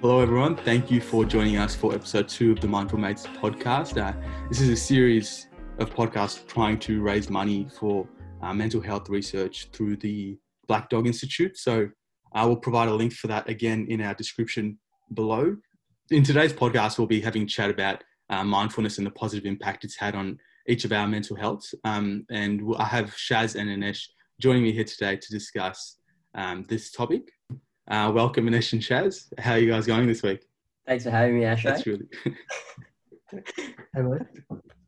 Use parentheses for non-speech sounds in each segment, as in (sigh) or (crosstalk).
Hello, everyone. Thank you for joining us for episode two of the Mindful Mates podcast. Uh, this is a series of podcasts trying to raise money for uh, mental health research through the Black Dog Institute. So I will provide a link for that again in our description below. In today's podcast, we'll be having a chat about uh, mindfulness and the positive impact it's had on each of our mental health. Um, and I have Shaz and Anesh joining me here today to discuss um, this topic. Uh, welcome, Anesh and Shaz. How are you guys going this week? Thanks for having me, Ashley. That's really. (laughs) Hello.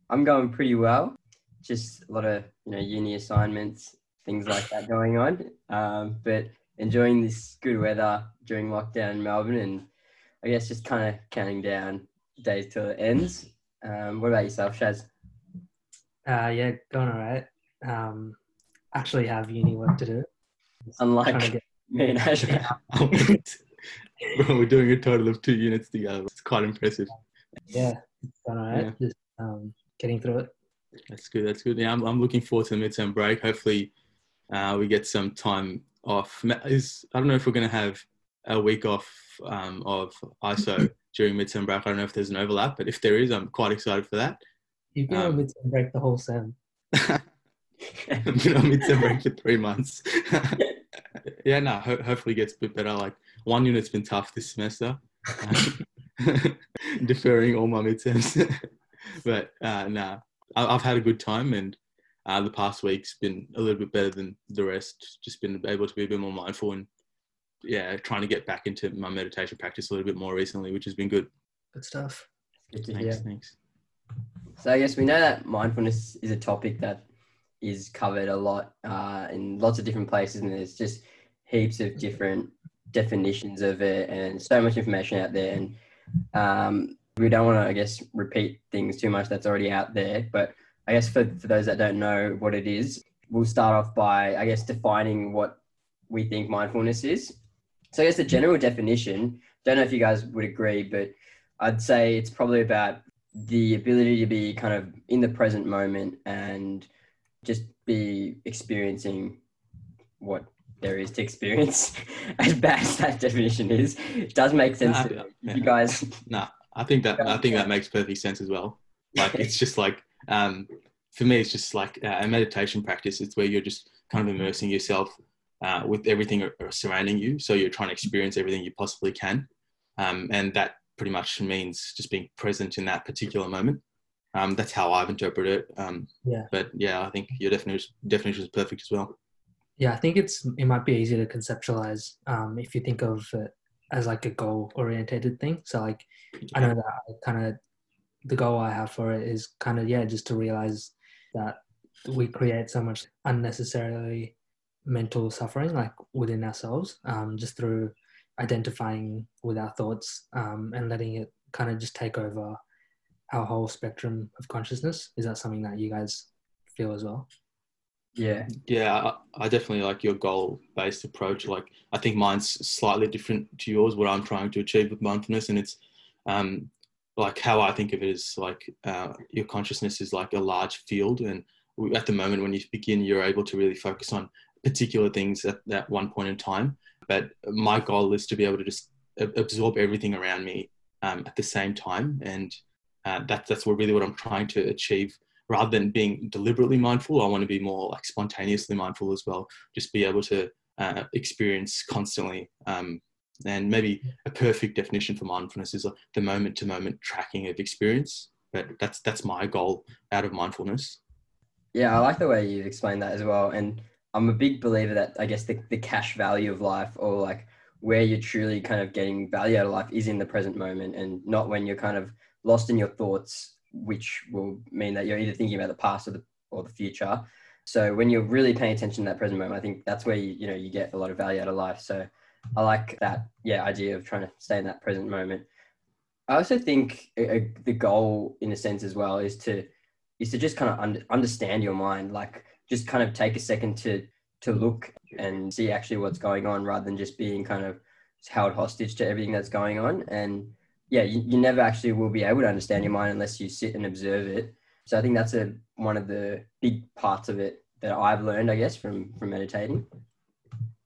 I'm going pretty well. Just a lot of you know uni assignments, things like that going on. Um, but enjoying this good weather during lockdown in Melbourne, and I guess just kind of counting down days till it ends. Um, what about yourself, Shaz? Uh, yeah, going all right. Um, actually have uni work to do. Unlike To get- me. Bro, we're doing a total of two units together. It's quite impressive. yeah, it's all right. Just um, getting through it. That's good. That's good. Yeah, I'm, I'm looking forward to the midterm break. Hopefully, uh, we get some time off. Is I don't know if we're going to have a week off um, of ISO (laughs) during midterm break. I don't know if there's an overlap, but if there is, I'm quite excited for that. You've been Um, on midterm break the whole sem. (laughs) I've been on midterm break for three months. (laughs) yeah, no. Ho- hopefully, it gets a bit better. Like one unit's been tough this semester, um, (laughs) deferring all my midterms. (laughs) but uh, nah, I- I've had a good time, and uh, the past week's been a little bit better than the rest. Just been able to be a bit more mindful and yeah, trying to get back into my meditation practice a little bit more recently, which has been good. Good stuff. Good to Thanks, hear. thanks. So I guess we know that mindfulness is a topic that is covered a lot uh, in lots of different places, and there's just heaps of different definitions of it, and so much information out there. And um, we don't want to, I guess, repeat things too much that's already out there. But I guess for, for those that don't know what it is, we'll start off by, I guess, defining what we think mindfulness is. So I guess the general definition, don't know if you guys would agree, but I'd say it's probably about the ability to be kind of in the present moment and just be experiencing what there is to experience (laughs) as bad as that definition is it does make sense Nah, to yeah, you guys (laughs) Nah, I think that I think that makes perfect sense as well. Like it's just like um, for me, it's just like uh, a meditation practice. It's where you're just kind of immersing yourself uh, with everything surrounding you. So you're trying to experience everything you possibly can, um, and that pretty much means just being present in that particular moment. Um, that's how I've interpreted it. Um, Yeah. But yeah, I think your definition definition is perfect as well. Yeah, I think it's it might be easy to conceptualize um, if you think of it as like a goal orientated thing. So like I know that I kind of the goal I have for it is kind of yeah just to realize that we create so much unnecessarily mental suffering like within ourselves um, just through identifying with our thoughts um, and letting it kind of just take over our whole spectrum of consciousness. Is that something that you guys feel as well? Yeah Yeah, I, I definitely like your goal based approach. Like, I think mine's slightly different to yours, what I'm trying to achieve with mindfulness. And it's um, like how I think of it is like uh, your consciousness is like a large field. And at the moment, when you begin, you're able to really focus on particular things at that one point in time. But my goal is to be able to just absorb everything around me um, at the same time. And uh, that, that's what really what I'm trying to achieve rather than being deliberately mindful, I want to be more like spontaneously mindful as well. Just be able to uh, experience constantly. Um, and maybe a perfect definition for mindfulness is the moment to moment tracking of experience. But that's that's my goal out of mindfulness. yeah i like the way you explained that as well and i'm a big believer that i guess the, the cash value of life or like where you're truly kind of getting value out of life is in the present moment and not when you're kind of lost in your thoughts which will mean that you're either thinking about the past or the or the future. So when you're really paying attention to that present moment i think that's where you you know you get a lot of value out of life. So i like that yeah idea of trying to stay in that present moment. I also think uh, the goal in a sense as well is to is to just kind of un- understand your mind like just kind of take a second to to look and see actually what's going on rather than just being kind of held hostage to everything that's going on. And yeah you, you never actually will be able to understand your mind unless you sit and observe it. So i think that's a one of the big parts of it that i've learned i guess from from meditating.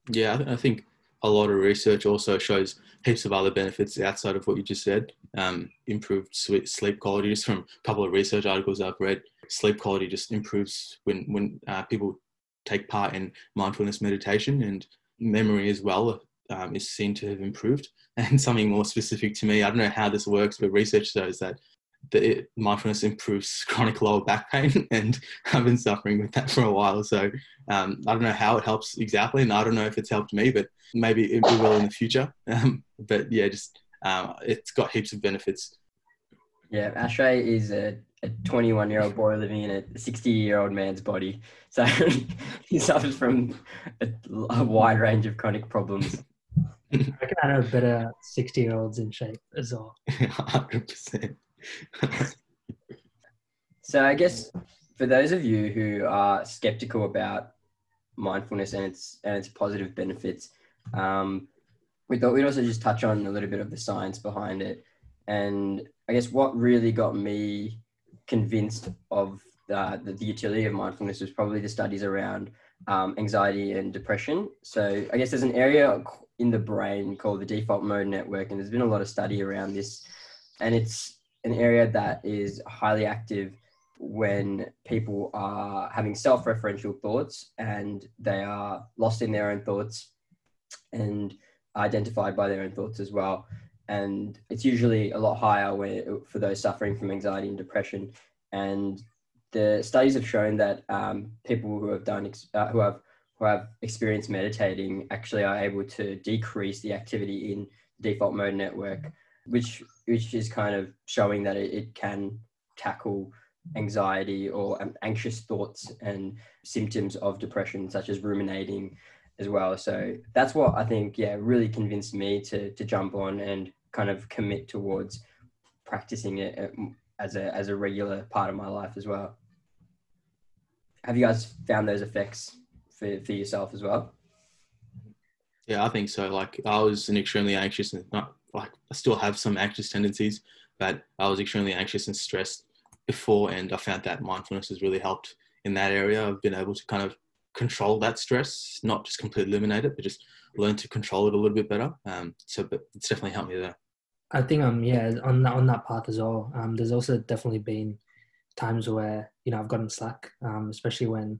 Yeah, I- think a lot of research also shows heaps of other benefits outside of what you just said. Um, improved sleep quality, just from a couple of research articles I've read, sleep quality just improves when when uh, people take part in mindfulness meditation, and memory as well um, is seen to have improved. (laughs) And something more specific to me, I don't know how this works, but research shows that the mindfulness improves (laughs) chronic lower back pain, (laughs) and I've been suffering with that for a while. So um, I don't know how it helps exactly, and I don't know if it's helped me, but maybe it will in the future. Um, but yeah, just um, it's got heaps of benefits. Yeah, Ashrey is a, a 21 year old boy living in a 60 year old man's body, so he suffers from a, a wide range of chronic problems. I reckon I know better 60 year olds in shape as well. (laughs) 100%. so I guess for those of you who are skeptical about mindfulness and its and its positive benefits, um, we thought we'd also just touch on a little bit of the science behind it. And I guess what really got me convinced of the, the, the utility of mindfulness was probably the studies around um, anxiety and depression. So I guess there's an area in the brain called the default mode network, and there's been a lot of study around this. And it's an area that is highly active when people are having self-referential thoughts and they are lost in their own thoughts and identified by their own thoughts as well and it's usually a lot higher where, for those suffering from anxiety and depression and the studies have shown that um, people who have done uh, who have who have experienced meditating actually are able to decrease the activity in default mode network which which is kind of showing that it, it can tackle anxiety or um, anxious thoughts and symptoms of depression such as ruminating as well. So that's what i think yeah really convinced me to to jump on and kind of commit towards practicing it uh, as a as a regular part of my life as well. Have you guys found those effects for, for yourself as well yeah i think so like i was an extremely anxious and not like I still have some anxious tendencies, but I was extremely anxious and stressed before, and I found that mindfulness has really helped in that area. I've been able to kind of control that stress, not just completely eliminate it, but just learn to control it a little bit better. Um, so, but it's definitely helped me there. I think um yeah on that on that path as well. Um, there's also definitely been times where you know I've gotten slack, um, especially when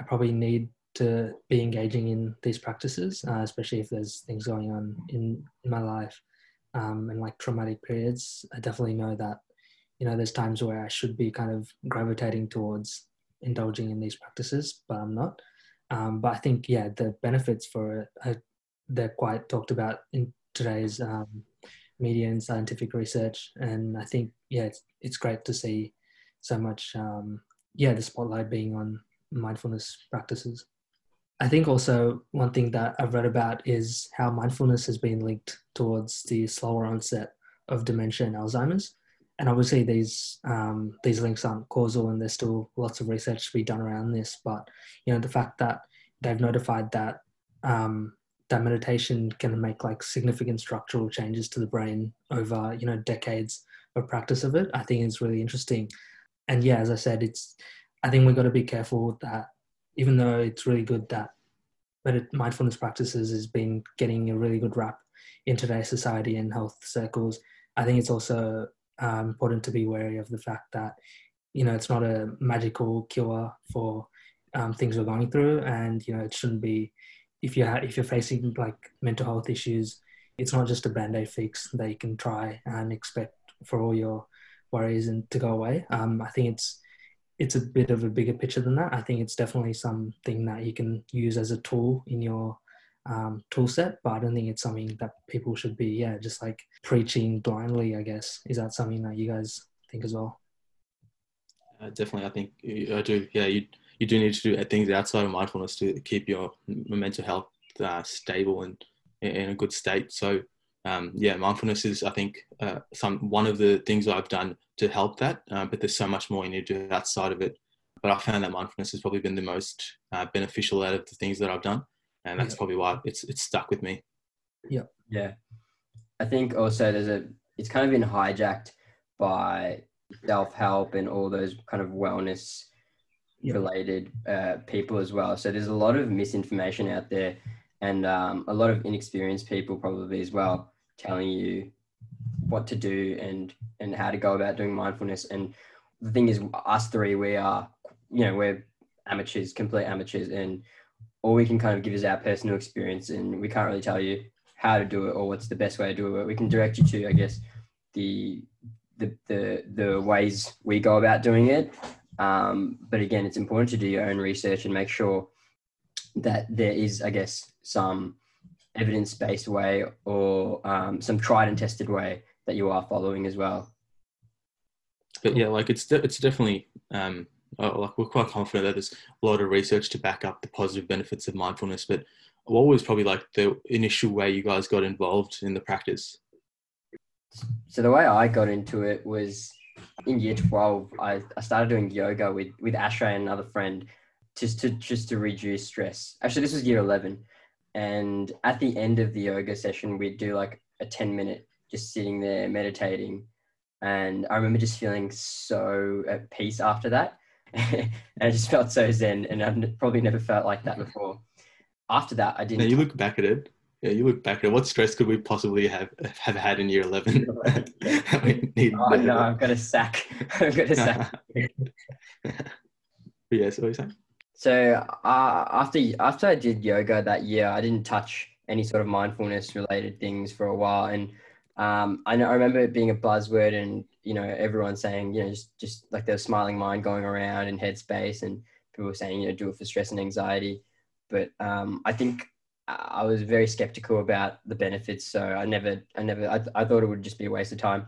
I probably need to be engaging in these practices, uh, especially if there's things going on in, in my life um, and like traumatic periods. I definitely know that, you know, there's times where I should be kind of gravitating towards indulging in these practices, but I'm not. Um, but I think, yeah, the benefits for it, uh, they're quite talked about in today's um, media and scientific research. And I think, yeah, it's, it's great to see so much, um, yeah, the spotlight being on mindfulness practices. I think also one thing that I've read about is how mindfulness has been linked towards the slower onset of dementia and Alzheimer's. And obviously, these um, these links aren't causal, and there's still lots of research to be done around this. But you know, the fact that they've notified that um, that meditation can make like significant structural changes to the brain over you know decades of practice of it, I think is really interesting. And yeah, as I said, it's I think we've got to be careful that even though it's really good that mindfulness practices has been getting a really good rap in today's society and health circles, I think it's also um, important to be wary of the fact that you know it's not a magical cure for um, things we're going through, and you know it shouldn't be if you ha- if you're facing like mental health issues, it's not just a band aid fix that you can try and expect for all your worries and to go away. Um, I think it's it's a bit of a bigger picture than that. I think it's definitely something that you can use as a tool in your um, tool set, but I don't think it's something that people should be, yeah, just like preaching blindly, I guess. Is that something that you guys think as well? Uh, definitely, I think I do. Yeah, you you do need to do things outside of mindfulness to keep your mental health uh, stable and in a good state. So um, yeah, mindfulness is, I think, uh, some one of the things I've done to help that. Uh, but there's so much more you need to do outside of it. But I found that mindfulness has probably been the most uh, beneficial out of the things that I've done, and that's yeah. probably why it's it's stuck with me. Yeah, yeah. I think also there's a it's kind of been hijacked by self help and all those kind of wellness related uh, people as well. So there's a lot of misinformation out there and um, a lot of inexperienced people probably as well telling you what to do and and how to go about doing mindfulness. And the thing is us three we are you know we're amateurs complete amateurs and all we can kind of give is our personal experience and we can't really tell you how to do it or what's the best way to do it we can direct you to i guess the the the, the ways we go about doing it. Um, but again it's important to do your own research and make sure that there is i guess some evidence-based way or um, some tried and tested way that you are following as well but yeah like it's de- it's definitely um uh, like we're quite confident that there's a lot of research to back up the positive benefits of mindfulness. But what was probably like the initial way you guys got involved in the practice? So the way I got into it was in year 12, I, I started doing yoga with, with Ashrey and another friend just to, just to reduce stress. Actually, this was year 11. And at the end of the yoga session, we'd do like a 10 minute just sitting there meditating. And I remember just feeling so at peace after that. (laughs) and I just felt so zen, and I've probably never felt like that before. After that, I didn't. Now you look back at it. Yeah, you look back at it. What stress could we possibly have have had in year eleven? (laughs) (laughs) oh no, I've got a sack. I've got a sack. yeah, so what are you saying? So uh, after after I did yoga that year, I didn't touch any sort of mindfulness related things for a while, and um, I know I remember it being a buzzword and you know, everyone saying, you know, just, just like the smiling mind going around in headspace and people saying, you know, do it for stress and anxiety. But um, I think I was very skeptical about the benefits. So I never, I never, I, I thought it would just be a waste of time.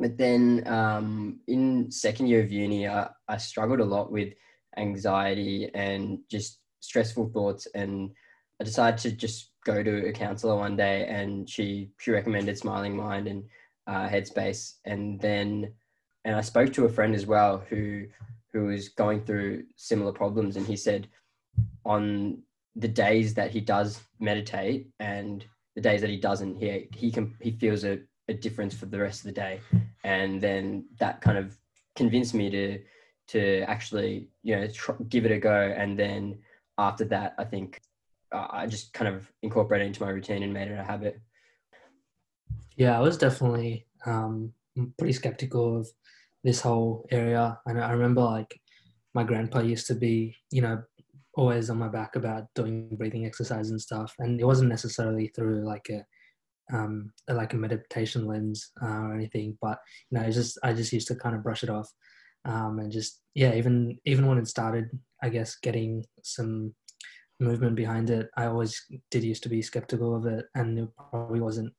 But then um, in second year of uni, I, I struggled a lot with anxiety and just stressful thoughts. And I decided to just go to a counselor one day and she, she recommended Smiling Mind and uh, Headspace, and then and I spoke to a friend as well who who was going through similar problems, and he said on the days that he does meditate and the days that he doesn't, he he can he feels a, a difference for the rest of the day, and then that kind of convinced me to to actually you know tr- give it a go, and then after that, I think uh, I just kind of incorporated into my routine and made it a habit. Yeah, I was definitely um, pretty skeptical of this whole area. And I remember like my grandpa used to be, you know, always on my back about doing breathing exercise and stuff. And it wasn't necessarily through like a, um, like a meditation lens uh, or anything, but you know, just I just used to kind of brush it off, um, and just yeah, even even when it started, I guess getting some movement behind it, I always did used to be skeptical of it, and it probably wasn't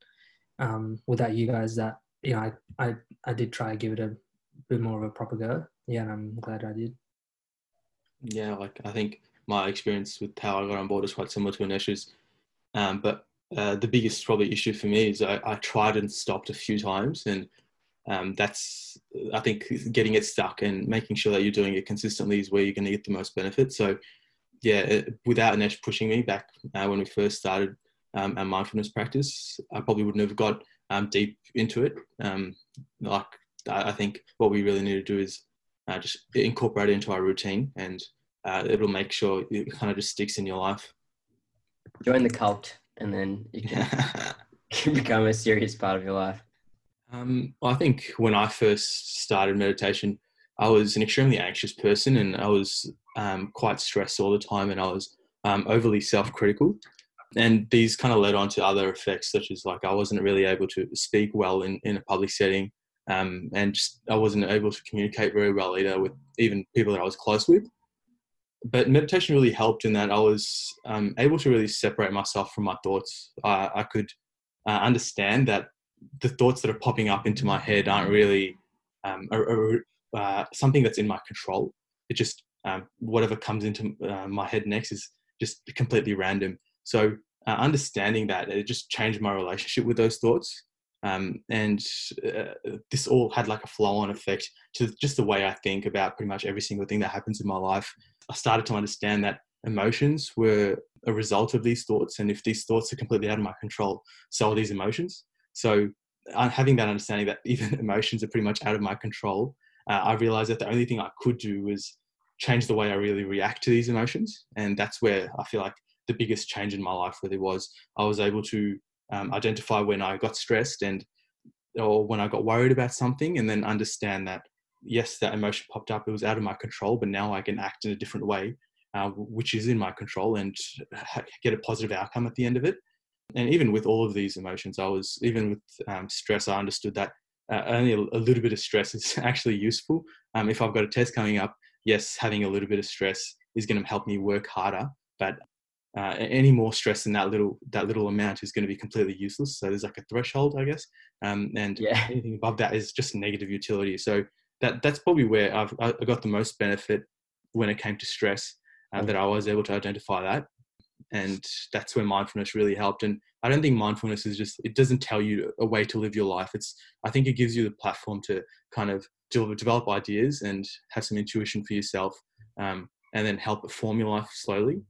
um, without you guys that you know I, I I did try to give it a bit more of a proper go. Yeah, and I'm glad I did. Yeah, like I think my experience with how I got on board is quite similar to Anesh's. Um, but uh, the biggest probably issue for me is I, I tried and stopped a few times, and um, that's I think getting it stuck and making sure that you're doing it consistently is where you're going to get the most benefit. So, yeah, it, without Anesh pushing me back uh, when we first started, um, our mindfulness practice, I probably wouldn't have got um, deep into it. Um, like I think what we really need to do is uh, just incorporate it into our routine, and uh, it'll make sure it kind of just sticks in your life. Join the cult, and then you can, can (laughs) (laughs) become a serious part of your life. Um, I think when I first started meditation, I was an extremely anxious person, and I was um, quite stressed all the time, and I was um, overly self-critical and these kind of led on to other effects such as like I wasn't really able to speak well in, in a public setting um, and just, I wasn't able to communicate very well either with even people that I was close with. But meditation really helped in that I was um, able to really separate myself from my thoughts. I, I could uh, understand that the thoughts that are popping up into my head aren't really um, are, are, uh, something that's in my control. It just um, whatever comes into uh, my head next is just completely random. So uh, understanding that it just changed my relationship with those thoughts. Um, and uh, this all had like a flow on effect to just the way I think about pretty much every single thing that happens in my life. I started to understand that emotions were a result of these thoughts. And if these thoughts are completely out of my control, so are these emotions. So uh, having that understanding that (laughs) even emotions are pretty much out of my control, uh, I realized that the only thing I could do was change the way I really react to these emotions. And that's where I feel like the biggest change in my life really was I was able to um, identify when I got stressed and or when I got worried about something, and then understand that yes, that emotion popped up. It was out of my control, but now I can act in a different way, uh, which is in my control, and get a positive outcome at the end of it. And even with all of these emotions, I was even with um, stress. I understood that uh, only a, a, little bit of stress is (laughs) actually useful. Um, if I've got a test coming up, yes, having a little bit of stress is going to help me work harder. But uh, any more stress than that little that little amount is going to be completely useless. So there's like a threshold, I guess, um, and yeah. (laughs) anything above that is just negative utility. So that that's probably where I've I got the most benefit when it came to stress. Uh, that I was able to identify that, and that's where mindfulness really helped. And I don't think mindfulness is just it doesn't tell you a way to live your life. It's I think it gives you the platform to kind of develop ideas and have some intuition for yourself, um, and then help form your life slowly.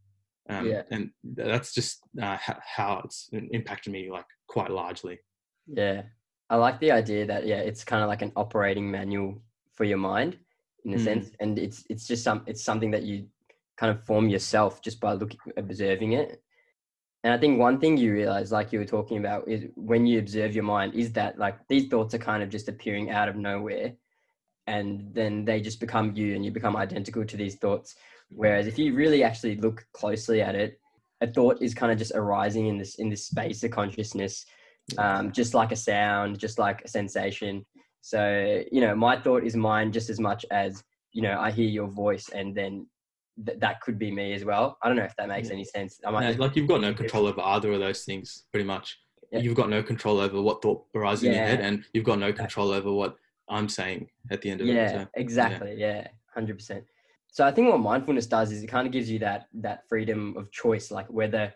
Um, yeah. And that's just uh, how it's impacted me like quite largely. Yeah. I like the idea that, yeah, it's kind of like an operating manual for your mind in a mm. sense. And it's, it's just some, it's something that you kind of form yourself just by looking, observing it. And I think one thing you realize, like you were talking about, is when you observe your mind, is that like these thoughts are kind of just appearing out of nowhere. And then they just become you and you become identical to these thoughts Whereas if you really actually look closely at it, a thought is kind of just arising in this in this space of consciousness, um, just like a sound, just like a sensation. So you know, my thought is mine just as much as you know I hear your voice, and then th- that could be me as well. I don't know if that makes any sense. I might like you've got no control over either of those things, pretty much. Yeah. You've got no control over what thought arises yeah. in your head, and you've got no control over what I'm saying at the end of yeah, it. So, exactly. Yeah, hundred percent. So I think what mindfulness does is it kind of gives you that that freedom of choice, like whether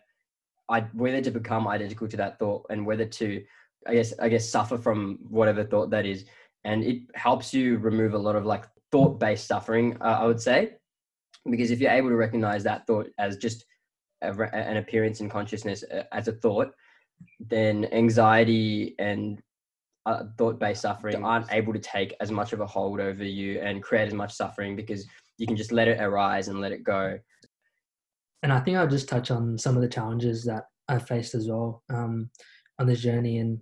I whether to become identical to that thought and whether to, I guess, I guess suffer from whatever thought that is, and it helps you remove a lot of like thought based suffering. Uh, I would say, because if you're able to recognize that thought as just a, an appearance in consciousness uh, as a thought, then anxiety and uh, thought based suffering aren't able to take as much of a hold over you and create as much suffering because you can just let it arise and let it go. And I think I'll just touch on some of the challenges that I've faced as well um, on this journey. And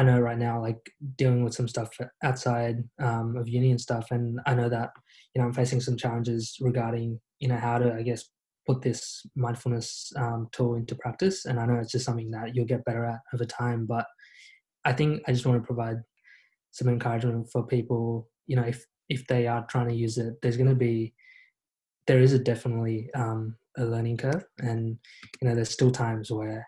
I know right now, like dealing with some stuff outside um, of uni and stuff, and I know that you know I'm facing some challenges regarding you know how to, I guess, put this mindfulness um, tool into practice. And I know it's just something that you'll get better at over time. But I think I just want to provide some encouragement for people. You know, if if they are trying to use it, there's going to be there is a definitely um, a learning curve, and you know there's still times where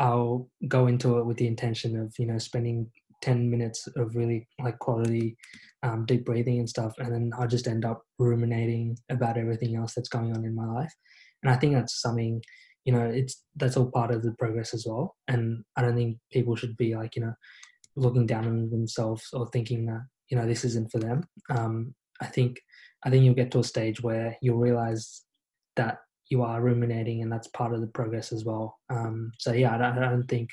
I'll go into it with the intention of you know spending 10 minutes of really like quality um, deep breathing and stuff and then i just end up ruminating about everything else that's going on in my life. And i think that's something you know it's that's all part of the progress as well. And i don't think people should be like you know looking down on themselves or thinking that you know this isn't for them. Um, i think i think you'll get to a stage where you'll realize that you are ruminating and that's part of the progress as well. Um, so yeah I don't, I don't, think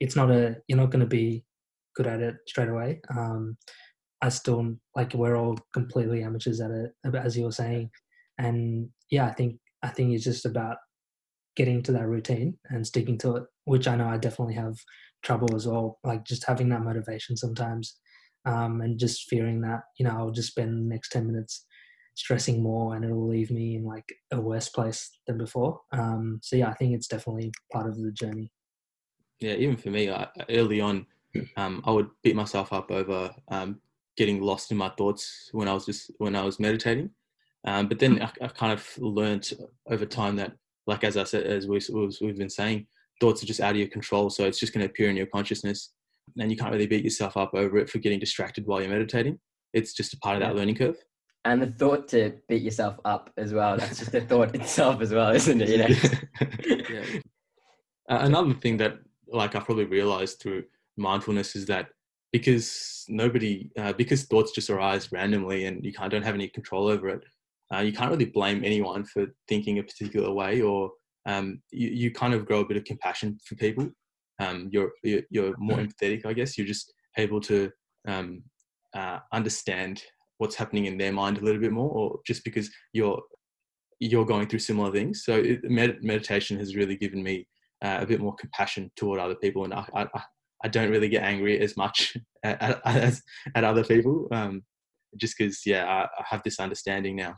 it's not a you're not going to be good at it straight away. Um, i still like we're all completely amateurs at it as you were saying. And yeah i think i think it's just about getting to that routine and sticking to it which i know i definitely have trouble as well like just having that motivation sometimes um, and just fearing that you know I'll just spend the next ten minutes stressing more and it'll leave me in like a worse place than before. Um, so yeah, I think it's definitely part of the journey. Yeah, even for me, I, early on, um, I would beat myself up over um, getting lost in my thoughts when I was just when I was meditating. Um, but then I, I, kind of learned over time that, like as I said, as we, we've been saying, thoughts are just out of your control. So it's just going to appear in your consciousness and you can't really beat yourself up over it for getting distracted while you're meditating. It's just a part of that learning curve. And the thought to beat yourself up as well, that's just the thought (laughs) itself as well, isn't it? You know? yeah. (laughs) Uh, another thing that like I probably realized through mindfulness is that because nobody, uh, because thoughts just arise randomly and you can't, don't have any control over it, uh, you can't really blame anyone for thinking a particular way or um, you, you kind of grow a bit of compassion for people um, you're, you're more mm. empathetic, I guess. You're just able to um, uh, understand what's happening in their mind a little bit more, or just because you're you're going through similar things. So it, med- meditation has really given me uh, a bit more compassion toward other people, and I, I, I don't really get angry as much (laughs) at, at, at other people, um, just because yeah, I, I have this understanding now.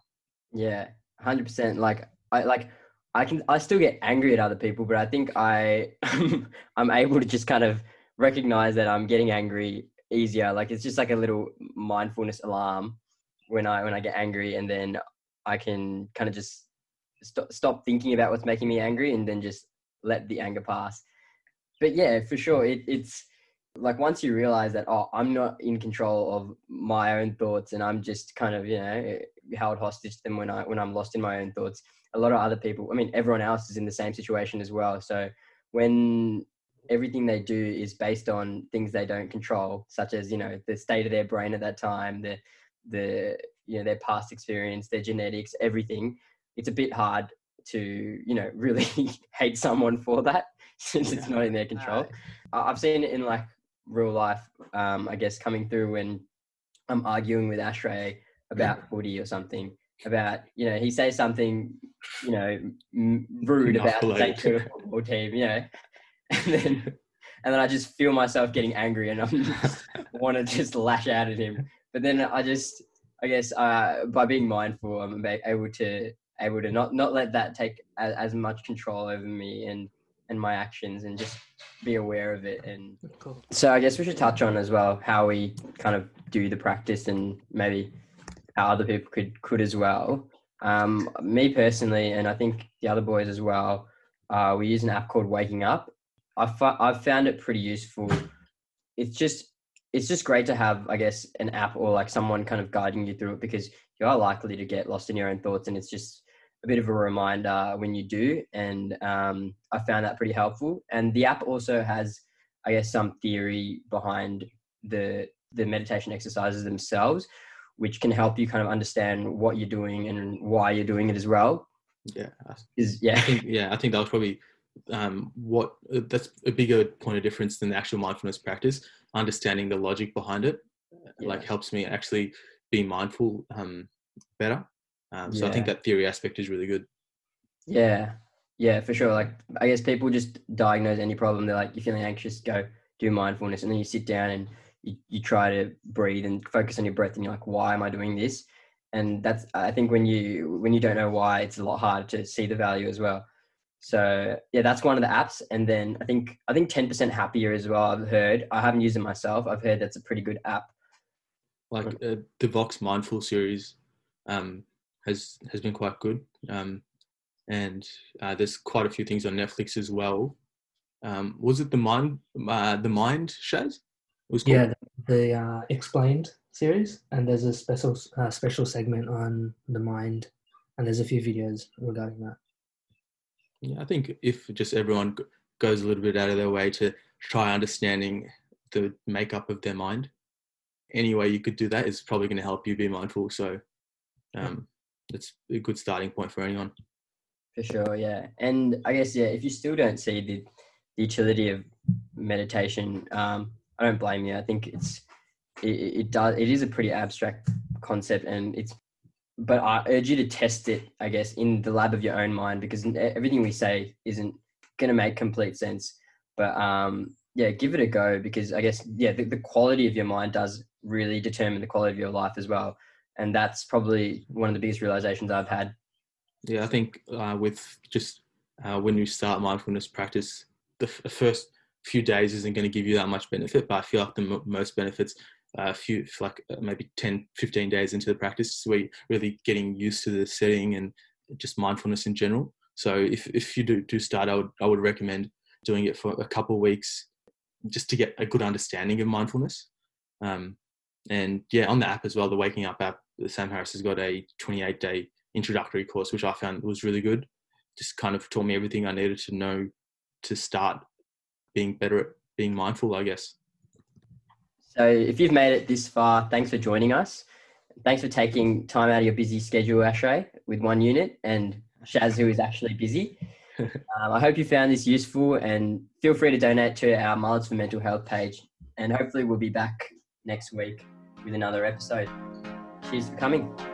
Yeah, hundred percent. Like I like I can I still get angry at other people, but I think I (laughs) I'm able to just kind of recognize that I'm getting angry easier. Like it's just like a little mindfulness alarm when I when I get angry, and then I can kind of just stop stop thinking about what's making me angry, and then just let the anger pass. But yeah, for sure, it, it's like once you realize that oh, I'm not in control of my own thoughts, and I'm just kind of you know eh, held hostage to them when I when I'm lost in my own thoughts. A lot of other people, I mean, everyone else is in the same situation as well. So when everything they do is based on things they don't control, such as you know the state of their brain at that time, the the you know their past experience, their genetics, everything. It's a bit hard to you know (laughs) really hate someone for that (laughs) since it's not in their control. I've seen it in like real life. Um, I guess coming through when I'm arguing with Ashray about footy or something about you know he says something you know rude about the football team, you know, (laughs) and then and then I just feel myself getting angry and I want to just lash out at him. But then I just, I guess, uh, by being mindful, I'm able to able to not not let that take as, as much control over me and and my actions and just be aware of it and cool. so i guess we should touch on as well how we kind of do the practice and maybe how other people could could as well um, me personally and i think the other boys as well uh, we use an app called waking up I've, I've found it pretty useful. It's just it's just great to have, I guess, an app or like someone kind of guiding you through it because you are likely to get lost in your own thoughts, and it's just a bit of a reminder when you do. And um, I found that pretty helpful. And the app also has, I guess, some theory behind the the meditation exercises themselves, which can help you kind of understand what you're doing and why you're doing it as well. Yeah. Is yeah. I think, yeah, I think that was probably um, what uh, that's a bigger point of difference than the actual mindfulness practice. Understanding the logic behind it, yeah. like helps me actually be mindful um, better. Um, so yeah. I think that theory aspect is really good. Yeah, yeah, for sure. Like I guess people just diagnose any problem. They're like, you're feeling anxious, go do mindfulness, and then you sit down and you, you try to breathe and focus on your breath, and you're like, why am I doing this? And that's I think when you when you don't know why, it's a lot harder to see the value as well. So yeah, that's one of the apps. And then I think I think ten percent happier as well. I've heard. I haven't used it myself. I've heard that's a pretty good app. Like uh, the Vox Mindful series um, has has been quite good, um, and uh, there's quite a few things on Netflix as well. Um, was it the mind uh, the mind Shaz? Was yeah, the, the uh, explained series, and there's a special uh, special segment on the mind, and there's a few videos regarding that. Yeah, I think if just everyone goes a little bit out of their way to try understanding the makeup of their mind, any way you could do that is probably going to help you be mindful. So um, it's a good starting point for anyone. For sure, yeah. And I guess, yeah, if you still don't see the, the utility of meditation, um, I don't blame you. I think it's, it, it does, it is a pretty abstract concept and it's but I urge you to test it, I guess, in the lab of your own mind because everything we say isn't going to make complete sense. But um, yeah, give it a go because I guess, yeah, the, the quality of your mind does really determine the quality of your life as well. And that's probably one of the biggest realizations I've had. Yeah, I think uh, with just uh, when you start mindfulness practice, the, f- the first few days isn't going to give you that much benefit, but I feel like the m- most benefits a few like uh, maybe 10 15 days into the practice you're really getting used to the setting and just mindfulness in general. So if, if you do, do start I would, I would recommend doing it for a couple weeks just to get a good understanding of mindfulness. Um, and yeah on the app as well the waking up app sam harris has got a 28 day introductory course which i found was really good. Just kind of taught me everything i needed to know to start being better at being mindful i guess so if you've made it this far, thanks for joining us. Thanks for taking time out of your busy schedule, Ashray, with one unit, and Shaz, who is actually busy. (laughs) um, I hope you found this useful and feel free to donate to our Mullets for Mental Health page. And hopefully, we'll be back next week with another episode. Cheers for coming.